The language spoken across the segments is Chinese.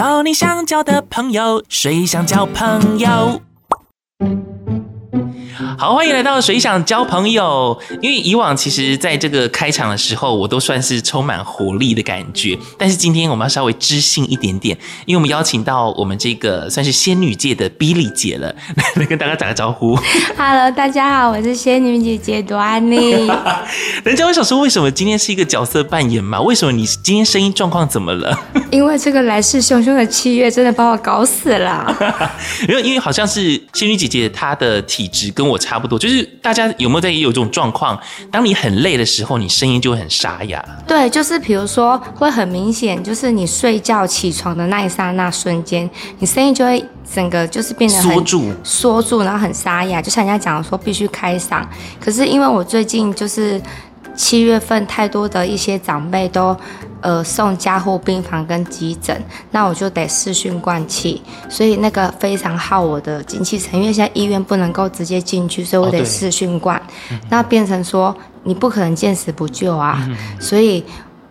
交你想交的朋友，谁想交朋友？好，欢迎来到《谁想交朋友》。因为以往其实在这个开场的时候，我都算是充满活力的感觉。但是今天我们要稍微知性一点点，因为我们邀请到我们这个算是仙女界的 Billy 姐了，来 跟大家打个招呼。Hello，大家好，我是仙女姐姐朵安妮。人家会想说，为什么今天是一个角色扮演嘛？为什么你今天声音状况怎么了？因为这个来势汹汹的七月真的把我搞死了。因为因为好像是仙女姐姐她的体质跟我差不多，就是大家有没有在也有这种状况？当你很累的时候，你声音就会很沙哑。对，就是比如说会很明显，就是你睡觉起床的那一刹那瞬间，你声音就会整个就是变得缩住，缩住，然后很沙哑，就像人家讲的说必须开嗓。可是因为我最近就是七月份太多的一些长辈都。呃，送加护病房跟急诊，那我就得视讯灌气，所以那个非常耗我的精气神，因为现在医院不能够直接进去，所以我得视讯灌，哦、那变成说你不可能见死不救啊，嗯、所以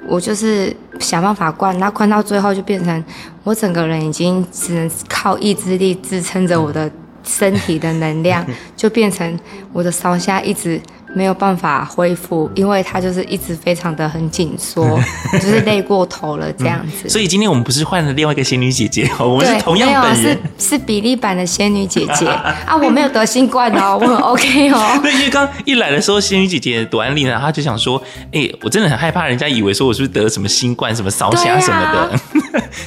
我就是想办法灌，那灌到最后就变成我整个人已经只能靠意志力支撑着我的身体的能量，就变成我的烧下一直。没有办法恢复，因为他就是一直非常的很紧缩，就是累过头了这样子、嗯。所以今天我们不是换了另外一个仙女姐姐，我们是同样本人，是是比例版的仙女姐姐啊！我没有得新冠哦，我很 OK 哦。对，因为刚一来的时候，仙女姐姐朵安丽呢，她就想说，哎、欸，我真的很害怕人家以为说我是不是得了什么新冠、什么烧虾什么的，啊、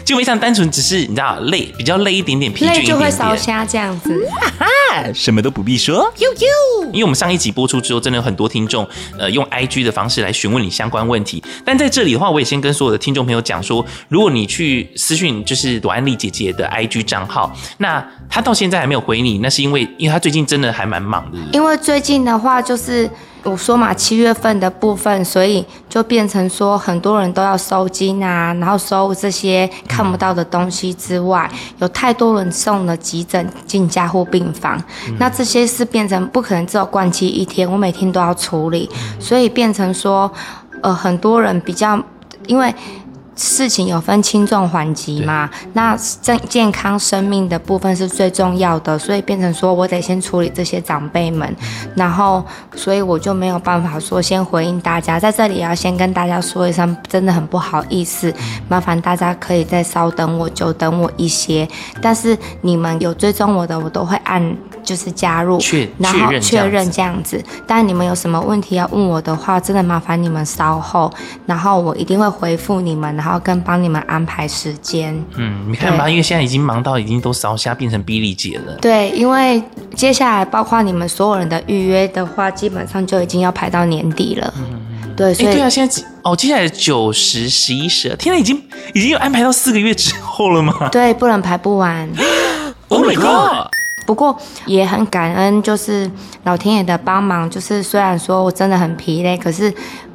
就非常单纯，只是你知道累，比较累一点点，疲倦一点点，就会烧虾这样子。哈哈，什么都不必说，呦呦，因为我们上一集播出之后，真有很多听众，呃，用 IG 的方式来询问你相关问题。但在这里的话，我也先跟所有的听众朋友讲说，如果你去私讯就是朵安丽姐姐的 IG 账号，那她到现在还没有回你，那是因为因为她最近真的还蛮忙的。因为最近的话就是。我说嘛，七月份的部分，所以就变成说很多人都要收金啊，然后收这些看不到的东西之外，有太多人送了急诊进加护病房，那这些是变成不可能只有灌期一天，我每天都要处理，所以变成说，呃，很多人比较因为。事情有分轻重缓急嘛？那健健康生命的部分是最重要的，所以变成说我得先处理这些长辈们，然后所以我就没有办法说先回应大家，在这里要先跟大家说一声，真的很不好意思，麻烦大家可以再稍等我，久等我一些。但是你们有追踪我的，我都会按就是加入，然后确认这样子。但你们有什么问题要问我的话，真的麻烦你们稍后，然后我一定会回复你们。然后跟帮你们安排时间。嗯，你看吧，因为现在已经忙到已经都烧虾变成 Billy 姐了。对，因为接下来包括你们所有人的预约的话，基本上就已经要排到年底了。嗯，对，所以、欸、对啊，现在哦，接下来九十、十一、十二，天哪，已经已经有安排到四个月之后了吗？对，不能排不完。Oh my god！不过也很感恩，就是老天爷的帮忙。就是虽然说我真的很疲累，可是，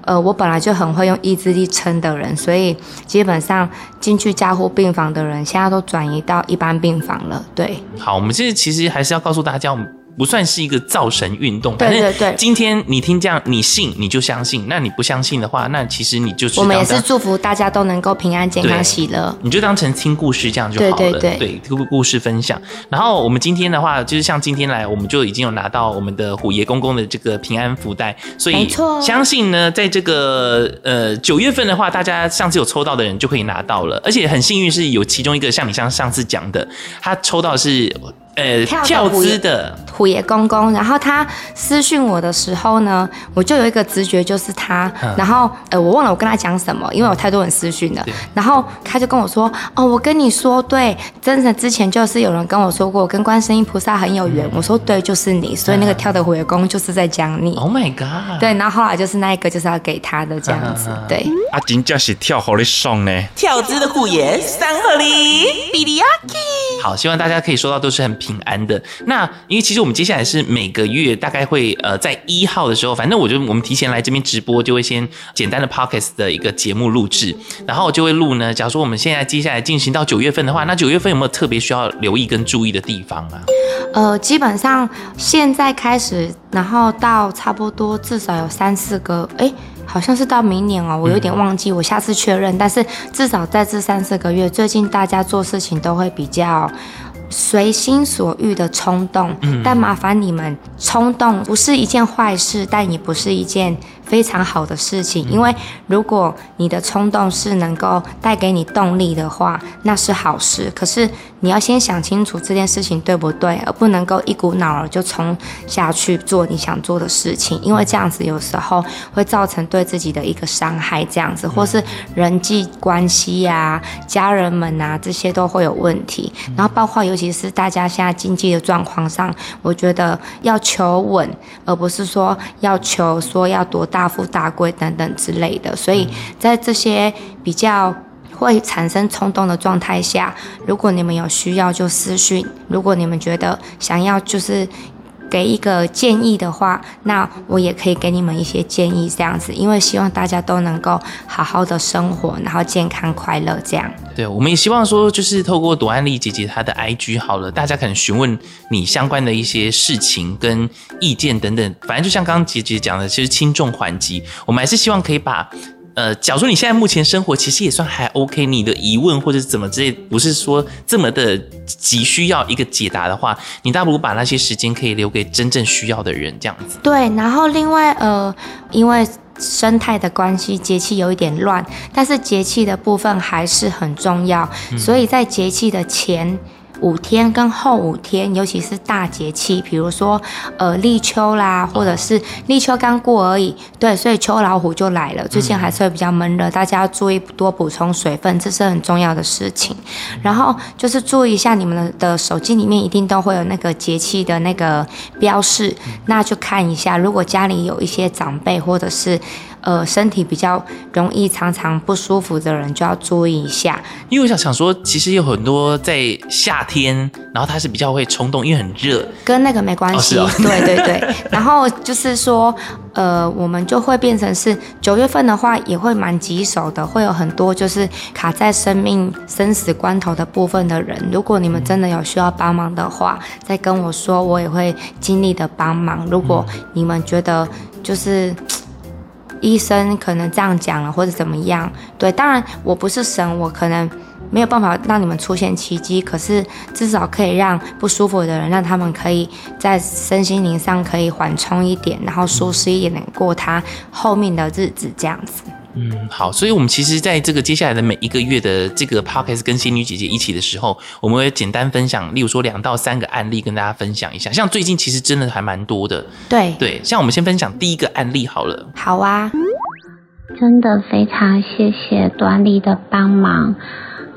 呃，我本来就很会用意志力撑的人，所以基本上进去加护病房的人，现在都转移到一般病房了。对，好，我们这其实还是要告诉大家，不算是一个造神运动，对对对。今天你听这样，你信你就相信，那你不相信的话，那其实你就是。我们也是祝福大家都能够平安、健康、喜乐。你就当成听故事这样就好了。对对对，对，故故事分享。然后我们今天的话，就是像今天来，我们就已经有拿到我们的虎爷公公的这个平安福袋，所以没错，相信呢，在这个呃九月份的话，大家上次有抽到的人就可以拿到了，而且很幸运是有其中一个像你像上次讲的，他抽到的是。呃，跳姿的。虎爷公公，然后他私讯我的时候呢，我就有一个直觉就是他，嗯、然后呃，我忘了我跟他讲什么，因为我太多人私讯了，然后他就跟我说，哦，我跟你说，对，真的之前就是有人跟我说过，我跟观世音菩萨很有缘，嗯、我说对，就是你，所以那个跳的虎爷公就是在讲你。Oh my god！对，然后后来就是那一个就是要给他的这样子，对。啊，真正是跳好的爽呢，跳姿的虎爷三合里比利亚基。好，希望大家可以收到都是很平安的。那因为其实我们接下来是每个月大概会呃在一号的时候，反正我就我们提前来这边直播，就会先简单的 podcast 的一个节目录制，然后就会录呢。假如说我们现在接下来进行到九月份的话，那九月份有没有特别需要留意跟注意的地方啊？呃，基本上现在开始，然后到差不多至少有三四个，哎。好像是到明年哦，我有点忘记，我下次确认。但是至少在这三四个月，最近大家做事情都会比较。随心所欲的冲动，但麻烦你们，冲动不是一件坏事，但也不是一件非常好的事情。因为如果你的冲动是能够带给你动力的话，那是好事。可是你要先想清楚这件事情对不对，而不能够一股脑儿就冲下去做你想做的事情，因为这样子有时候会造成对自己的一个伤害，这样子或是人际关系呀、啊、家人们啊这些都会有问题。然后包括尤。其是大家现在经济的状况上，我觉得要求稳，而不是说要求说要多大大富大贵等等之类的。所以在这些比较会产生冲动的状态下，如果你们有需要就私讯；如果你们觉得想要就是。给一个建议的话，那我也可以给你们一些建议，这样子，因为希望大家都能够好好的生活，然后健康快乐这样。对，我们也希望说，就是透过朵安丽姐姐她的 IG 好了，大家可能询问你相关的一些事情跟意见等等，反正就像刚刚姐姐讲的，其实轻重缓急，我们还是希望可以把。呃，假如说你现在目前生活其实也算还 OK，你的疑问或者是怎么之类，不是说这么的急需要一个解答的话，你大不如把那些时间可以留给真正需要的人，这样子。对，然后另外呃，因为生态的关系，节气有一点乱，但是节气的部分还是很重要，嗯、所以在节气的前。五天跟后五天，尤其是大节气，比如说呃立秋啦，或者是立秋刚过而已，对，所以秋老虎就来了。最近还是会比较闷热，大家要注意多补充水分，这是很重要的事情。然后就是注意一下你们的手机里面一定都会有那个节气的那个标示，那就看一下，如果家里有一些长辈或者是。呃，身体比较容易常常不舒服的人就要注意一下。因为我想想说，其实有很多在夏天，然后他是比较会冲动，因为很热，跟那个没关系。哦哦、对对对。然后就是说，呃，我们就会变成是九月份的话，也会蛮棘手的，会有很多就是卡在生命生死关头的部分的人。如果你们真的有需要帮忙的话，再跟我说，我也会尽力的帮忙。如果你们觉得就是。医生可能这样讲了，或者怎么样？对，当然我不是神，我可能没有办法让你们出现奇迹，可是至少可以让不舒服的人，让他们可以在身心灵上可以缓冲一点，然后舒适一点能过他后面的日子，这样子。嗯，好，所以，我们其实在这个接下来的每一个月的这个 podcast 跟仙女姐姐一起的时候，我们会简单分享，例如说两到三个案例跟大家分享一下。像最近其实真的还蛮多的，对对。像我们先分享第一个案例好了。好啊，真的非常谢谢端丽的帮忙。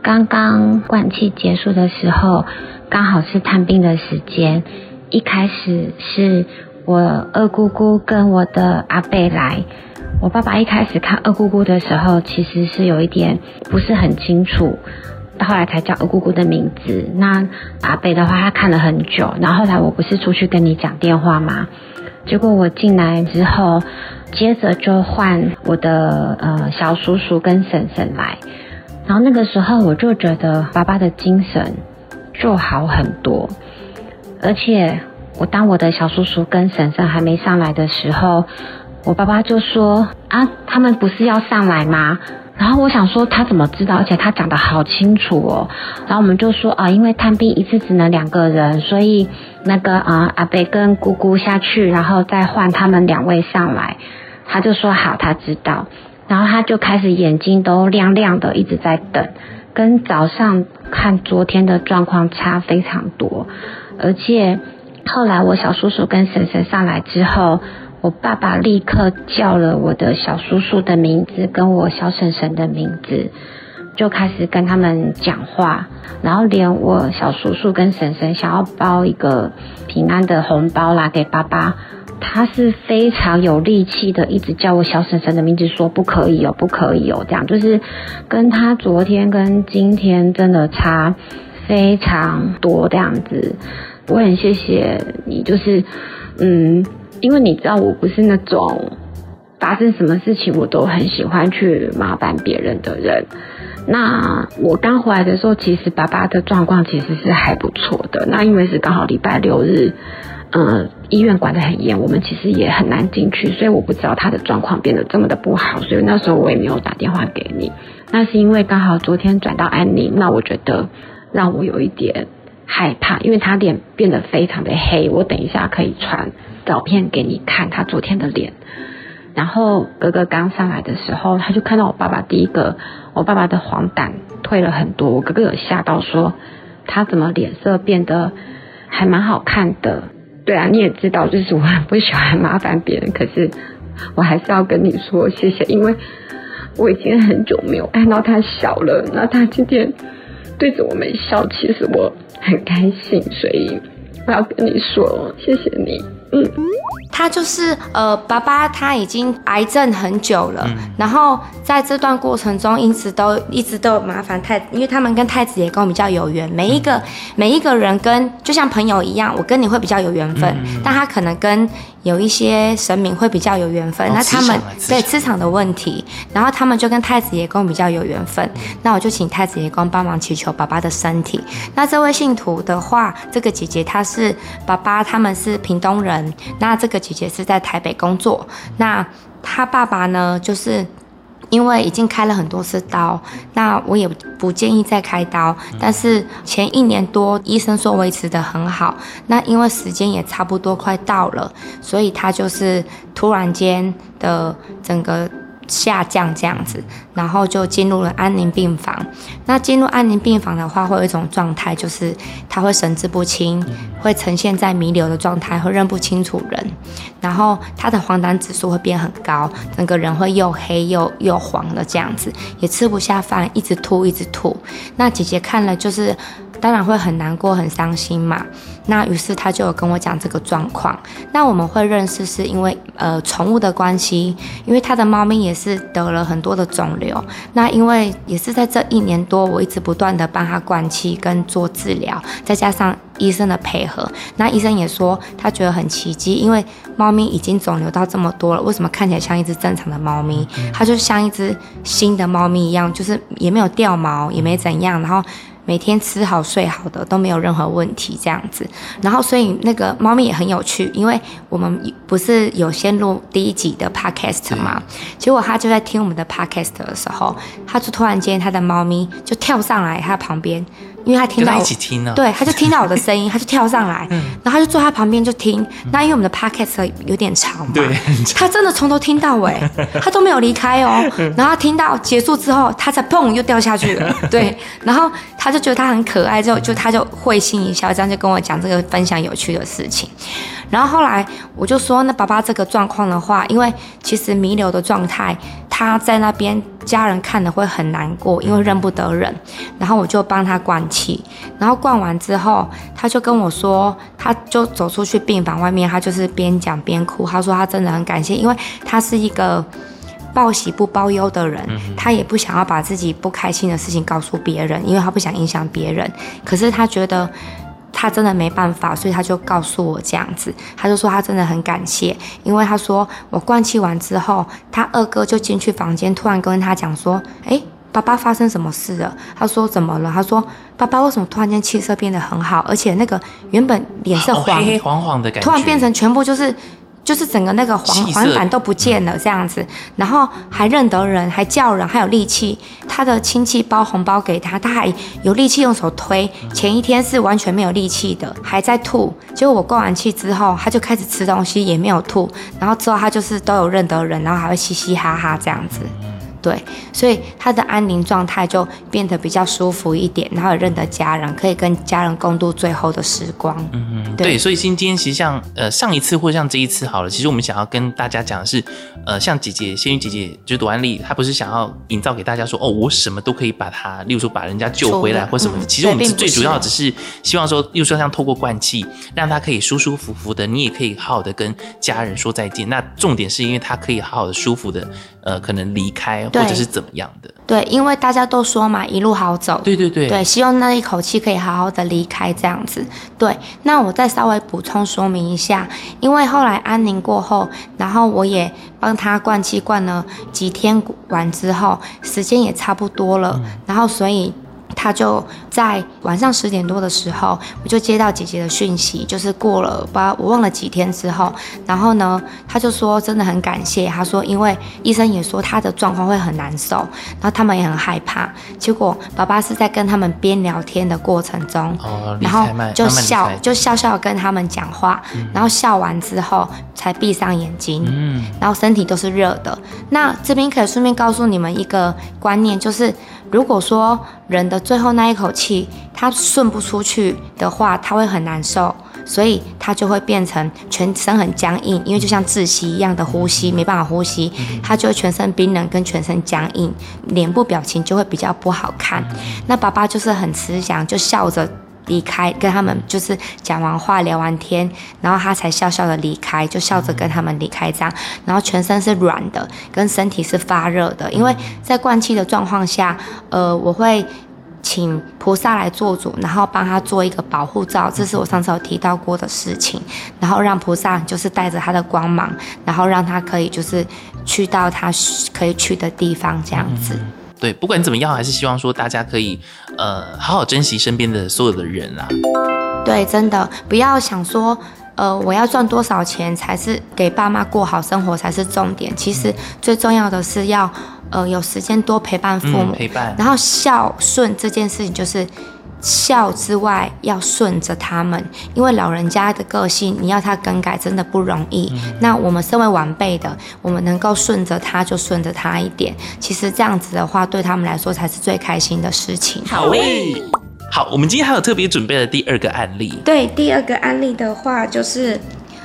刚刚灌气结束的时候，刚好是探病的时间。一开始是我二姑姑跟我的阿贝来。我爸爸一开始看二姑姑的时候，其实是有一点不是很清楚，到后来才叫二姑姑的名字。那阿伯的话，他看了很久。然后后来我不是出去跟你讲电话吗？结果我进来之后，接着就换我的呃小叔叔跟婶婶来。然后那个时候我就觉得爸爸的精神就好很多，而且我当我的小叔叔跟婶婶还没上来的时候。我爸爸就说啊，他们不是要上来吗？然后我想说他怎么知道？而且他讲得好清楚哦。然后我们就说啊，因为探病一次只能两个人，所以那个啊阿伯跟姑姑下去，然后再换他们两位上来。他就说好，他知道。然后他就开始眼睛都亮亮的，一直在等，跟早上看昨天的状况差非常多。而且后来我小叔叔跟婶婶上来之后。我爸爸立刻叫了我的小叔叔的名字，跟我小婶婶的名字，就开始跟他们讲话，然后连我小叔叔跟婶婶想要包一个平安的红包啦给爸爸，他是非常有力气的，一直叫我小婶婶的名字，说不可以哦，不可以哦，这样就是跟他昨天跟今天真的差非常多这样子。我很谢谢你，就是嗯。因为你知道我不是那种发生什么事情我都很喜欢去麻烦别人的人。那我刚回来的时候，其实爸爸的状况其实是还不错的。那因为是刚好礼拜六日，嗯，医院管得很严，我们其实也很难进去，所以我不知道他的状况变得这么的不好，所以那时候我也没有打电话给你。那是因为刚好昨天转到安宁，那我觉得让我有一点害怕，因为他脸变得非常的黑。我等一下可以传照片给你看他昨天的脸。然后哥哥刚上来的时候，他就看到我爸爸第一个，我爸爸的黄疸退了很多。我哥哥有吓到说，他怎么脸色变得还蛮好看的。对啊，你也知道，就是我很不喜欢麻烦别人，可是我还是要跟你说谢谢，因为我已经很久没有看到他笑了。那他今天对着我们笑，其实我很开心，所以我要跟你说谢谢你。嗯。他就是呃，爸爸他已经癌症很久了，嗯、然后在这段过程中一直都一直都有麻烦太，因为他们跟太子爷跟我比较有缘，每一个、嗯、每一个人跟就像朋友一样，我跟你会比较有缘分，嗯、但他可能跟有一些神明会比较有缘分，哦、那他们对磁场的问题，然后他们就跟太子爷公比较有缘分，嗯、那我就请太子爷公帮忙祈求爸爸的身体。那这位信徒的话，这个姐姐她是爸爸，他们是屏东人，那这个。姐姐是在台北工作，那她爸爸呢，就是因为已经开了很多次刀，那我也不建议再开刀。但是前一年多，医生说维持得很好，那因为时间也差不多快到了，所以他就是突然间的整个。下降这样子，然后就进入了安宁病房。那进入安宁病房的话，会有一种状态，就是他会神志不清，会呈现在弥留的状态，会认不清楚人。然后他的黄疸指数会变很高，整个人会又黑又又黄的这样子，也吃不下饭，一直吐一直吐。那姐姐看了就是。当然会很难过、很伤心嘛。那于是他就有跟我讲这个状况。那我们会认识是因为呃宠物的关系，因为他的猫咪也是得了很多的肿瘤。那因为也是在这一年多，我一直不断的帮他灌气跟做治疗，再加上医生的配合。那医生也说他觉得很奇迹，因为猫咪已经肿瘤到这么多了，为什么看起来像一只正常的猫咪？它就像一只新的猫咪一样，就是也没有掉毛，也没怎样，然后。每天吃好睡好的都没有任何问题，这样子，然后所以那个猫咪也很有趣，因为我们不是有先录第一集的 podcast 吗？结果它就在听我们的 podcast 的时候，它就突然间它的猫咪就跳上来它旁边。因为他听到，一起听呢，对，他就听到我的声音，他就跳上来，然后他就坐他旁边就听。那因为我们的 podcast 有点长嘛，对，他真的从头听到尾，他都没有离开哦。然后他听到结束之后，他才砰又掉下去了，对。然后他就觉得他很可爱，之后就他就会心一笑，这样就跟我讲这个分享有趣的事情。然后后来我就说，那爸爸这个状况的话，因为其实弥留的状态，他在那边家人看了会很难过，因为认不得人。然后我就帮他灌气，然后灌完之后，他就跟我说，他就走出去病房外面，他就是边讲边哭。他说他真的很感谢，因为他是一个报喜不报忧的人，他也不想要把自己不开心的事情告诉别人，因为他不想影响别人。可是他觉得。他真的没办法，所以他就告诉我这样子。他就说他真的很感谢，因为他说我灌气完之后，他二哥就进去房间，突然跟他讲说：“哎，爸爸发生什么事了？”他说：“怎么了？”他说：“爸爸为什么突然间气色变得很好，而且那个原本脸色黄、黑黑黄黄的感觉，突然变成全部就是。”就是整个那个黄黄疸都不见了这样子，然后还认得人，还叫人，还有力气。他的亲戚包红包给他，他还有力气用手推。前一天是完全没有力气的，还在吐。结果我灌完气之后，他就开始吃东西，也没有吐。然后之后他就是都有认得人，然后还会嘻嘻哈哈这样子。对，所以他的安宁状态就变得比较舒服一点，然后也认得家人，可以跟家人共度最后的时光。嗯嗯，对，对，所以今天其实像呃上一次或像这一次好了，其实我们想要跟大家讲的是，呃，像姐姐仙女姐姐就是朵安丽，她不是想要营造给大家说，哦，我什么都可以把她，例如说把人家救回来或什么的。其实我们最主要只是希望说，例如说像透过灌气，让她可以舒舒服服的，你也可以好好的跟家人说再见。那重点是因为她可以好好的舒服的，呃，可能离开。或者是怎么样的？对，因为大家都说嘛，一路好走。对对对，对，希望那一口气可以好好的离开这样子。对，那我再稍微补充说明一下，因为后来安宁过后，然后我也帮他灌气灌了几天完之后，时间也差不多了，嗯、然后所以他就在晚上十点多的时候，我就接到姐姐的讯息，就是过了吧，我忘了几天之后，然后呢，他就说真的很感谢，他说因为医生也说他的状况会很难受，然后他们也很害怕。结果爸爸是在跟他们边聊天的过程中，哦、然后就笑，就笑笑跟他们讲话，嗯、然后笑完之后才闭上眼睛，嗯，然后身体都是热的。那这边可以顺便告诉你们一个观念，就是。如果说人的最后那一口气他顺不出去的话，他会很难受，所以他就会变成全身很僵硬，因为就像窒息一样的呼吸，没办法呼吸，他就会全身冰冷跟全身僵硬，脸部表情就会比较不好看。那爸爸就是很慈祥，就笑着。离开，跟他们就是讲完话、聊完天，然后他才笑笑的离开，就笑着跟他们离开这样。然后全身是软的，跟身体是发热的，因为在灌气的状况下，呃，我会请菩萨来做主，然后帮他做一个保护罩，这是我上次有提到过的事情。然后让菩萨就是带着他的光芒，然后让他可以就是去到他可以去的地方这样子。对，不管怎么样，还是希望说大家可以，呃，好好珍惜身边的所有的人啊。对，真的不要想说，呃，我要赚多少钱才是给爸妈过好生活才是重点。其实最重要的是要，呃，有时间多陪伴父母，嗯、陪伴，然后孝顺这件事情就是。孝之外，要顺着他们，因为老人家的个性，你要他更改真的不容易。嗯、那我们身为晚辈的，我们能够顺着他，就顺着他一点。其实这样子的话，对他们来说才是最开心的事情。好诶，好，我们今天还有特别准备了第二个案例。对，第二个案例的话，就是，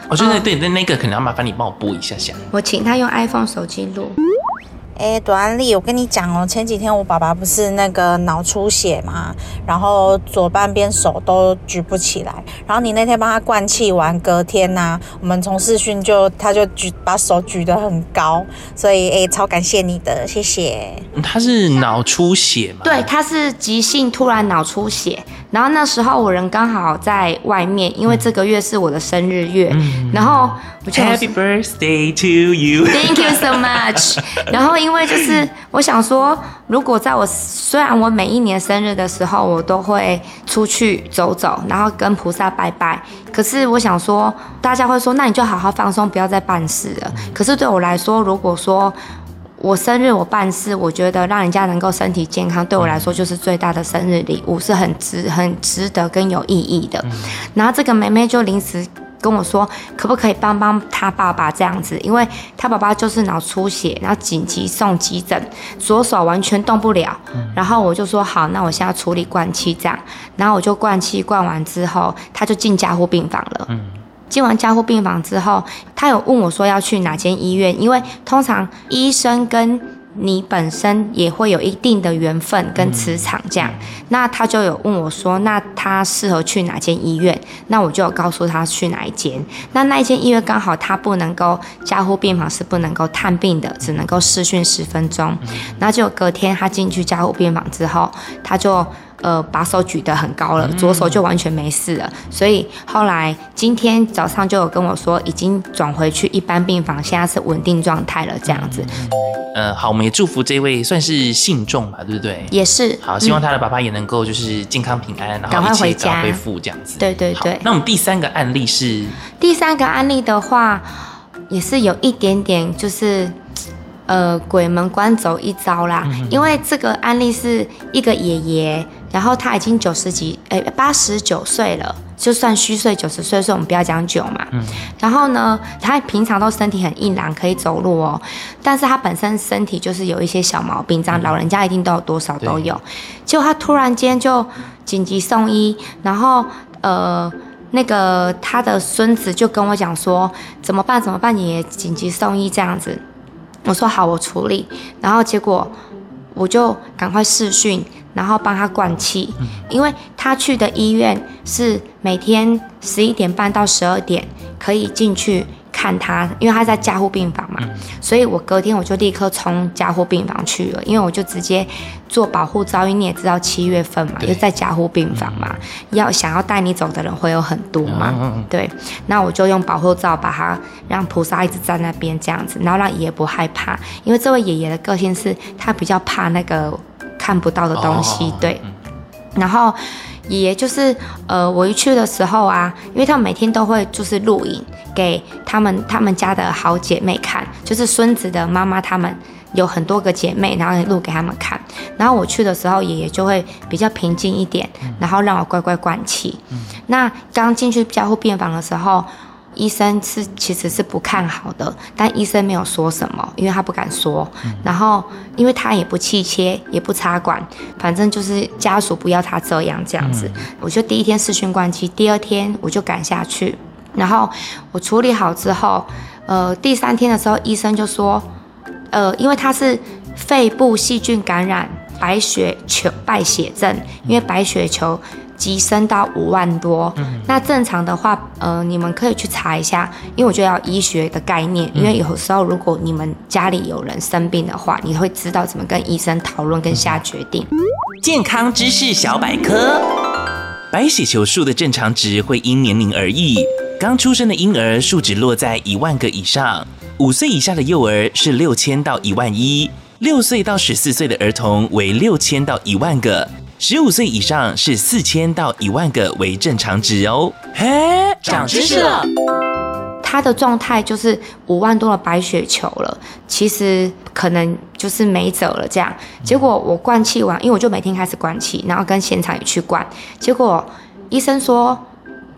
我觉得对，那那个可能要麻烦你帮我播一下下。我请他用 iPhone 手机录。哎，朵安丽，我跟你讲哦，前几天我爸爸不是那个脑出血嘛，然后左半边手都举不起来，然后你那天帮他灌气完，隔天呐、啊，我们从视讯就他就举把手举得很高，所以哎，超感谢你的，谢谢。他是脑出血吗？对，他是急性突然脑出血。然后那时候我人刚好在外面，因为这个月是我的生日月，嗯、然后我就 Happy birthday to you，Thank you so much。然后因为就是我想说，如果在我虽然我每一年生日的时候我都会出去走走，然后跟菩萨拜拜，可是我想说大家会说，那你就好好放松，不要再办事了。可是对我来说，如果说我生日我办事，我觉得让人家能够身体健康，对我来说就是最大的生日礼物，是很值很值得跟有意义的。然后这个妹妹就临时跟我说，可不可以帮帮她爸爸这样子，因为他爸爸就是脑出血，然后紧急送急诊，左手完全动不了。然后我就说好，那我现在处理灌气这样，然后我就灌气灌完之后，他就进加护病房了。进完加护病房之后，他有问我说要去哪间医院，因为通常医生跟你本身也会有一定的缘分跟磁场这样。那他就有问我说，那他适合去哪间医院？那我就有告诉他去哪一间。那那一间医院刚好他不能够加护病房是不能够探病的，只能够视讯十分钟。那就隔天他进去加护病房之后，他就。呃，把手举得很高了，左手就完全没事了。所以后来今天早上就有跟我说，已经转回去一般病房，现在是稳定状态了，这样子。呃，好，我们也祝福这位算是信众吧，对不对？也是。好，希望他的爸爸也能够就是健康平安，然后一切早恢复这样子。对对对。那我们第三个案例是？第三个案例的话，也是有一点点就是。呃，鬼门关走一遭啦，嗯、因为这个案例是一个爷爷，然后他已经九十几，哎，八十九岁了，就算虚岁九十岁，所以我们不要讲九嘛。嗯、然后呢，他平常都身体很硬朗，可以走路哦，但是他本身身体就是有一些小毛病，这样老人家一定都有多少都有。结果他突然间就紧急送医，然后呃，那个他的孙子就跟我讲说，怎么办？怎么办？爷爷紧急送医这样子。我说好，我处理。然后结果我就赶快试训，然后帮他灌气，因为他去的医院是每天十一点半到十二点可以进去。看他，因为他在加护病房嘛，所以我隔天我就立刻冲加护病房去了，因为我就直接做保护照，因为你也知道七月份嘛，又在加护病房嘛，要想要带你走的人会有很多嘛，对，那我就用保护罩把他让菩萨一直在那边这样子，然后让爷爷不害怕，因为这位爷爷的个性是他比较怕那个看不到的东西，对。然后爷爷就是呃，我一去的时候啊，因为他们每天都会就是录影给他们他们家的好姐妹看，就是孙子的妈妈他们。有很多个姐妹，然后录给他们看。然后我去的时候，爷爷就会比较平静一点，然后让我乖乖灌气。嗯、那刚进去加护病房的时候，医生是其实是不看好的，但医生没有说什么，因为他不敢说。嗯、然后因为他也不气切，也不插管，反正就是家属不要他这样这样子。嗯、我就第一天视讯灌气，第二天我就赶下去。然后我处理好之后，呃，第三天的时候，医生就说。呃，因为他是肺部细菌感染白血球败血症，因为白血球急升到五万多。嗯。那正常的话，呃，你们可以去查一下，因为我觉得要医学的概念，因为有时候如果你们家里有人生病的话，你会知道怎么跟医生讨论跟下决定。健康知识小百科：白血球数的正常值会因年龄而异，刚出生的婴儿数值落在一万个以上。五岁以下的幼儿是六千到一万一，六岁到十四岁的儿童为六千到一万个，十五岁以上是四千到一万个为正常值哦。嘿，长知识了。他的状态就是五万多的白血球了，其实可能就是没辙了这样。结果我灌气完，因为我就每天开始灌气，然后跟现场也去灌，结果医生说。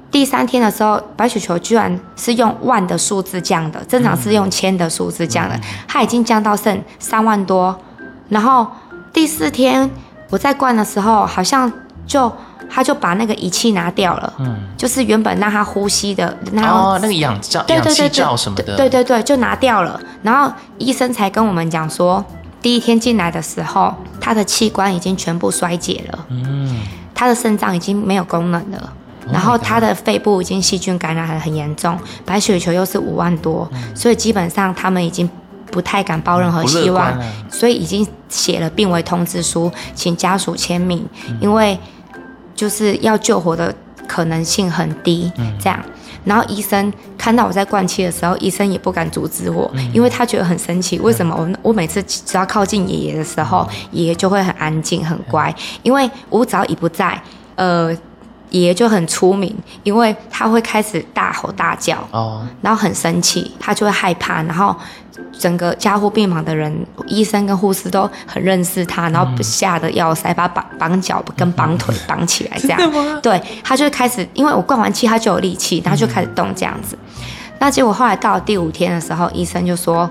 第三天的时候，白血球居然是用万的数字降的，正常是用千的数字降的，它已经降到剩三万多。然后第四天我在灌的时候，好像就他就把那个仪器拿掉了，嗯，就是原本让他呼吸的，然后哦，那个氧罩、氧气罩什么的，对对对，就拿掉了。然后医生才跟我们讲说，第一天进来的时候，他的器官已经全部衰竭了，嗯，他的肾脏已经没有功能了。然后他的肺部已经细菌感染很严重，白血球又是五万多，所以基本上他们已经不太敢抱任何希望，所以已经写了病危通知书，请家属签名，因为就是要救活的可能性很低，这样。然后医生看到我在灌气的时候，医生也不敢阻止我，因为他觉得很神奇，为什么我我每次只要靠近爷爷的时候，爷爷就会很安静很乖，因为我只要一不在，呃。爷爷就很出名，因为他会开始大吼大叫，哦，然后很生气，他就会害怕，然后整个加护病房的人、医生跟护士都很认识他，然后吓得要塞，把绑绑脚跟绑腿绑起来，这样，对，他就开始，因为我灌完气，他就有力气，然后就开始动这样子。那结果后来到了第五天的时候，医生就说。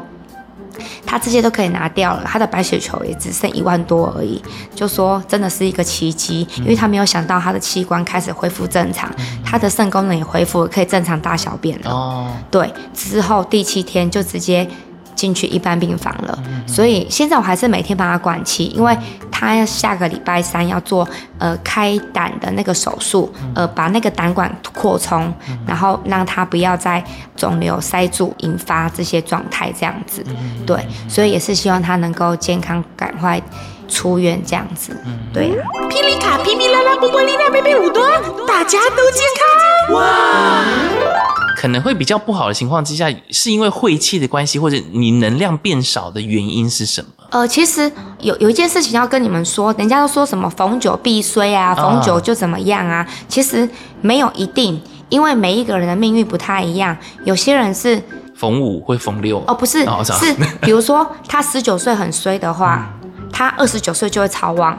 他这些都可以拿掉了，他的白血球也只剩一万多而已，就说真的是一个奇迹，因为他没有想到他的器官开始恢复正常，他的肾功能也恢复了，可以正常大小便了。哦，对，之后第七天就直接。进去一般病房了，所以现在我还是每天帮他灌气，因为他下个礼拜三要做呃开胆的那个手术，呃把那个胆管扩充，然后让他不要再肿瘤塞住，引发这些状态这样子，对，所以也是希望他能够健康赶快出院这样子，对啊。霹雳卡霹雳拉拉波波丽娜贝贝五多，大家都健康。哇！可能会比较不好的情况之下，是因为晦气的关系，或者你能量变少的原因是什么？呃，其实有有一件事情要跟你们说，人家都说什么逢九必衰啊，逢九就怎么样啊，其实没有一定，因为每一个人的命运不太一样，有些人是逢五会逢六哦，不是，哦、是比如说他十九岁很衰的话，嗯、他二十九岁就会超旺。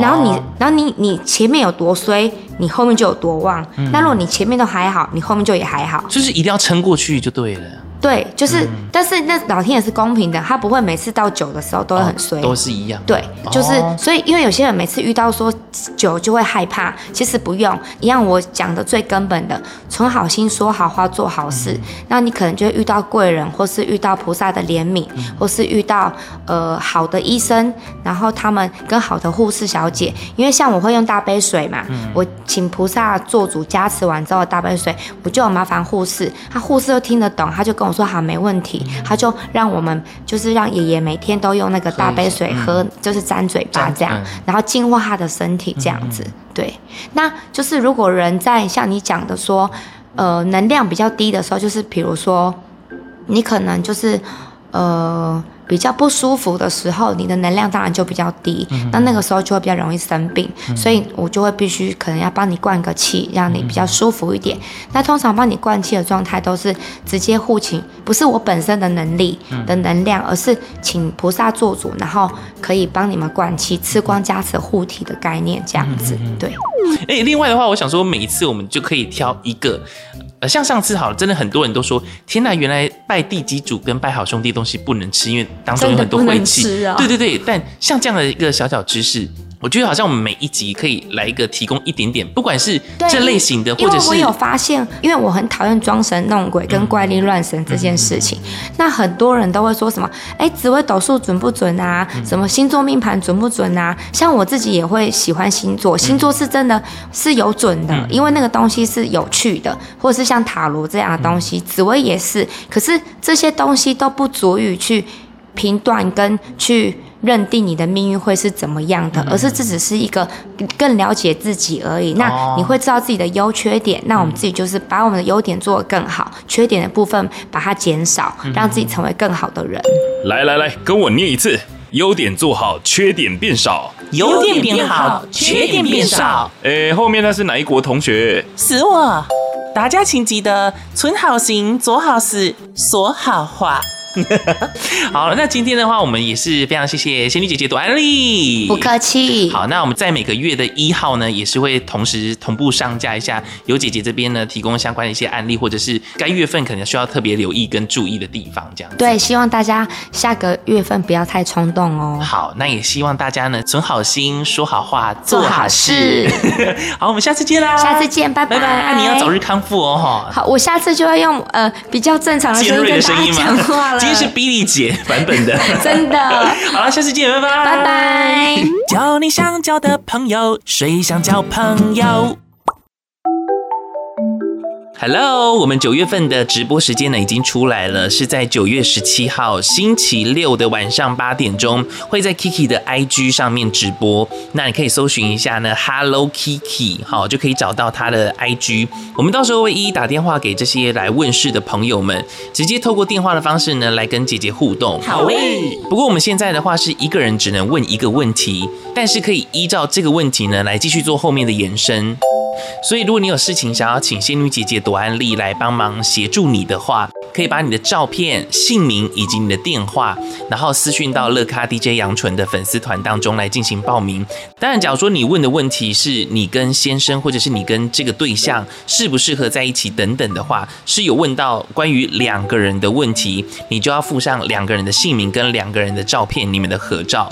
然后你，然后你，你前面有多衰，你后面就有多旺。嗯、那如果你前面都还好，你后面就也还好。就是一定要撑过去就对了。对，就是，嗯、但是那老天也是公平的，他不会每次到酒的时候都会很衰，哦，都是一样。对，就是，哦、所以因为有些人每次遇到说酒就会害怕，其实不用，一样我讲的最根本的，存好心说好话做好事，嗯、那你可能就会遇到贵人，或是遇到菩萨的怜悯，嗯、或是遇到呃好的医生，然后他们跟好的护士小姐，因为像我会用大杯水嘛，嗯、我请菩萨做主加持完之后大杯水，我就有麻烦护士，他护士又听得懂，他就跟我。说好没问题，他就让我们就是让爷爷每天都用那个大杯水喝，就是沾嘴巴这样，然后净化他的身体这样子。对，那就是如果人在像你讲的说，呃，能量比较低的时候，就是比如说你可能就是呃比较不舒服的时候，你的能量当然就比较低，嗯、那那个时候就会比较容易生病，嗯、所以我就会必须可能要帮你灌个气，让你比较舒服一点。嗯、那通常帮你灌气的状态都是直接护请，不是我本身的能力的能量，嗯、而是请菩萨做主，然后可以帮你们灌气，吃光加持护体的概念这样子。对。哎、欸，另外的话，我想说，每一次我们就可以挑一个。像上次好了，真的很多人都说，天呐，原来拜地基主跟拜好兄弟东西不能吃，因为当中有很多晦气。啊、对对对，但像这样的一个小小知识。我觉得好像我们每一集可以来一个提供一点点，不管是这类型的，或者是我有发现，因为我很讨厌装神弄鬼跟怪力乱神这件事情。嗯、那很多人都会说什么，哎，紫微斗数准不准啊？什么星座命盘准不准啊？像我自己也会喜欢星座，星座是真的是有准的，因为那个东西是有趣的，或者是像塔罗这样的东西，紫微也是。可是这些东西都不足以去评断跟去。认定你的命运会是怎么样的，而是这只是一个更了解自己而已。那你会知道自己的优缺点，那我们自己就是把我们的优点做得更好，缺点的部分把它减少，让自己成为更好的人。来来来，跟我念一次：优点做好，缺点变少；优点变好，缺点变少。哎，后面那是哪一国同学？是我。大家请记得存好心，做好事，说好话。好，那今天的话，我们也是非常谢谢仙女姐姐朵安利，不客气。好，那我们在每个月的一号呢，也是会同时同步上架一下，由姐姐这边呢提供相关的一些案例，或者是该月份可能需要特别留意跟注意的地方，这样子。对，希望大家下个月份不要太冲动哦。好，那也希望大家呢存好心，说好话，做好事。好，我们下次见啦，下次见，拜拜。拜拜，那你要早日康复哦，哈。好，我下次就要用呃比较正常的声音跟大家讲话了。今天是 Billy 姐版本的，真的。好了，下次见，拜拜，拜拜。交你想交的朋友，谁想交朋友？Hello，我们九月份的直播时间呢已经出来了，是在九月十七号星期六的晚上八点钟，会在 Kiki 的 IG 上面直播。那你可以搜寻一下呢，Hello Kiki，好，就可以找到他的 IG。我们到时候会一一打电话给这些来问事的朋友们，直接透过电话的方式呢来跟姐姐互动。好嘞。不过我们现在的话是一个人只能问一个问题，但是可以依照这个问题呢来继续做后面的延伸。所以如果你有事情想要请仙女姐姐朵安丽来帮忙协助你的话，可以把你的照片、姓名以及你的电话，然后私讯到乐咖 DJ 杨纯的粉丝团当中来进行报名。当然，假如说你问的问题是你跟先生或者是你跟这个对象适不适合在一起等等的话，是有问到关于两个人的问题，你就要附上两个人的姓名跟两个人的照片，你们的合照。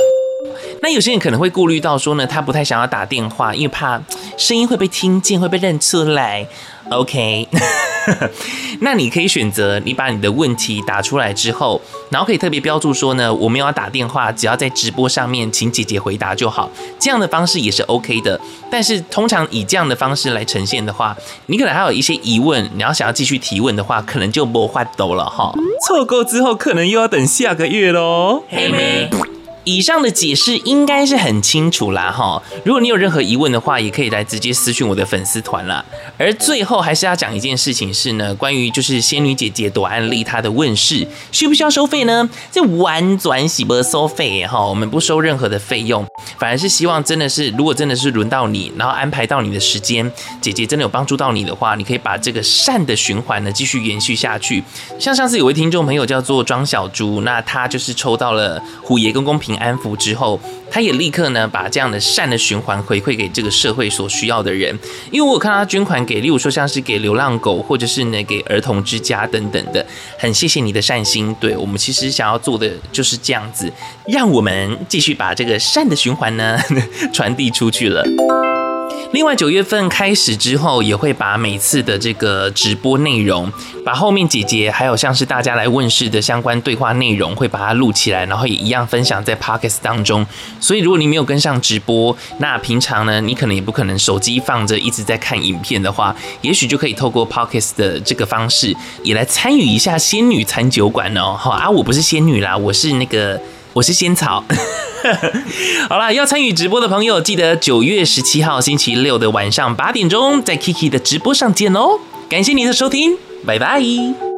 那有些人可能会顾虑到说呢，他不太想要打电话，因为怕声音会被听见，会被认出来。OK，那你可以选择你把你的问题打出来之后，然后可以特别标注说呢，我没有要打电话，只要在直播上面请姐姐回答就好。这样的方式也是 OK 的。但是通常以这样的方式来呈现的话，你可能还有一些疑问，你要想要继续提问的话，可能就没法抖了哈。错过之后，可能又要等下个月喽。嘿。以上的解释应该是很清楚啦，哈！如果你有任何疑问的话，也可以来直接私讯我的粉丝团啦。而最后还是要讲一件事情是呢，关于就是仙女姐姐朵安丽她的问世，需不需要收费呢？这完全是不收费哈，我们不收任何的费用，反而是希望真的是，如果真的是轮到你，然后安排到你的时间，姐姐真的有帮助到你的话，你可以把这个善的循环呢继续延续下去。像上次有位听众朋友叫做庄小猪，那他就是抽到了虎爷公公平安抚之后，他也立刻呢把这样的善的循环回馈给这个社会所需要的人。因为我有看到他捐款给，例如说像是给流浪狗，或者是呢给儿童之家等等的，很谢谢你的善心。对，我们其实想要做的就是这样子，让我们继续把这个善的循环呢 传递出去了。另外，九月份开始之后，也会把每次的这个直播内容，把后面姐姐还有像是大家来问事的相关对话内容，会把它录起来，然后也一样分享在 Podcast 当中。所以，如果你没有跟上直播，那平常呢，你可能也不可能手机放着一直在看影片的话，也许就可以透过 Podcast 的这个方式，也来参与一下仙女餐酒馆哦。好啊，我不是仙女啦，我是那个。我是仙草，好啦，要参与直播的朋友，记得九月十七号星期六的晚上八点钟，在 Kiki 的直播上见哦。感谢您的收听，拜拜。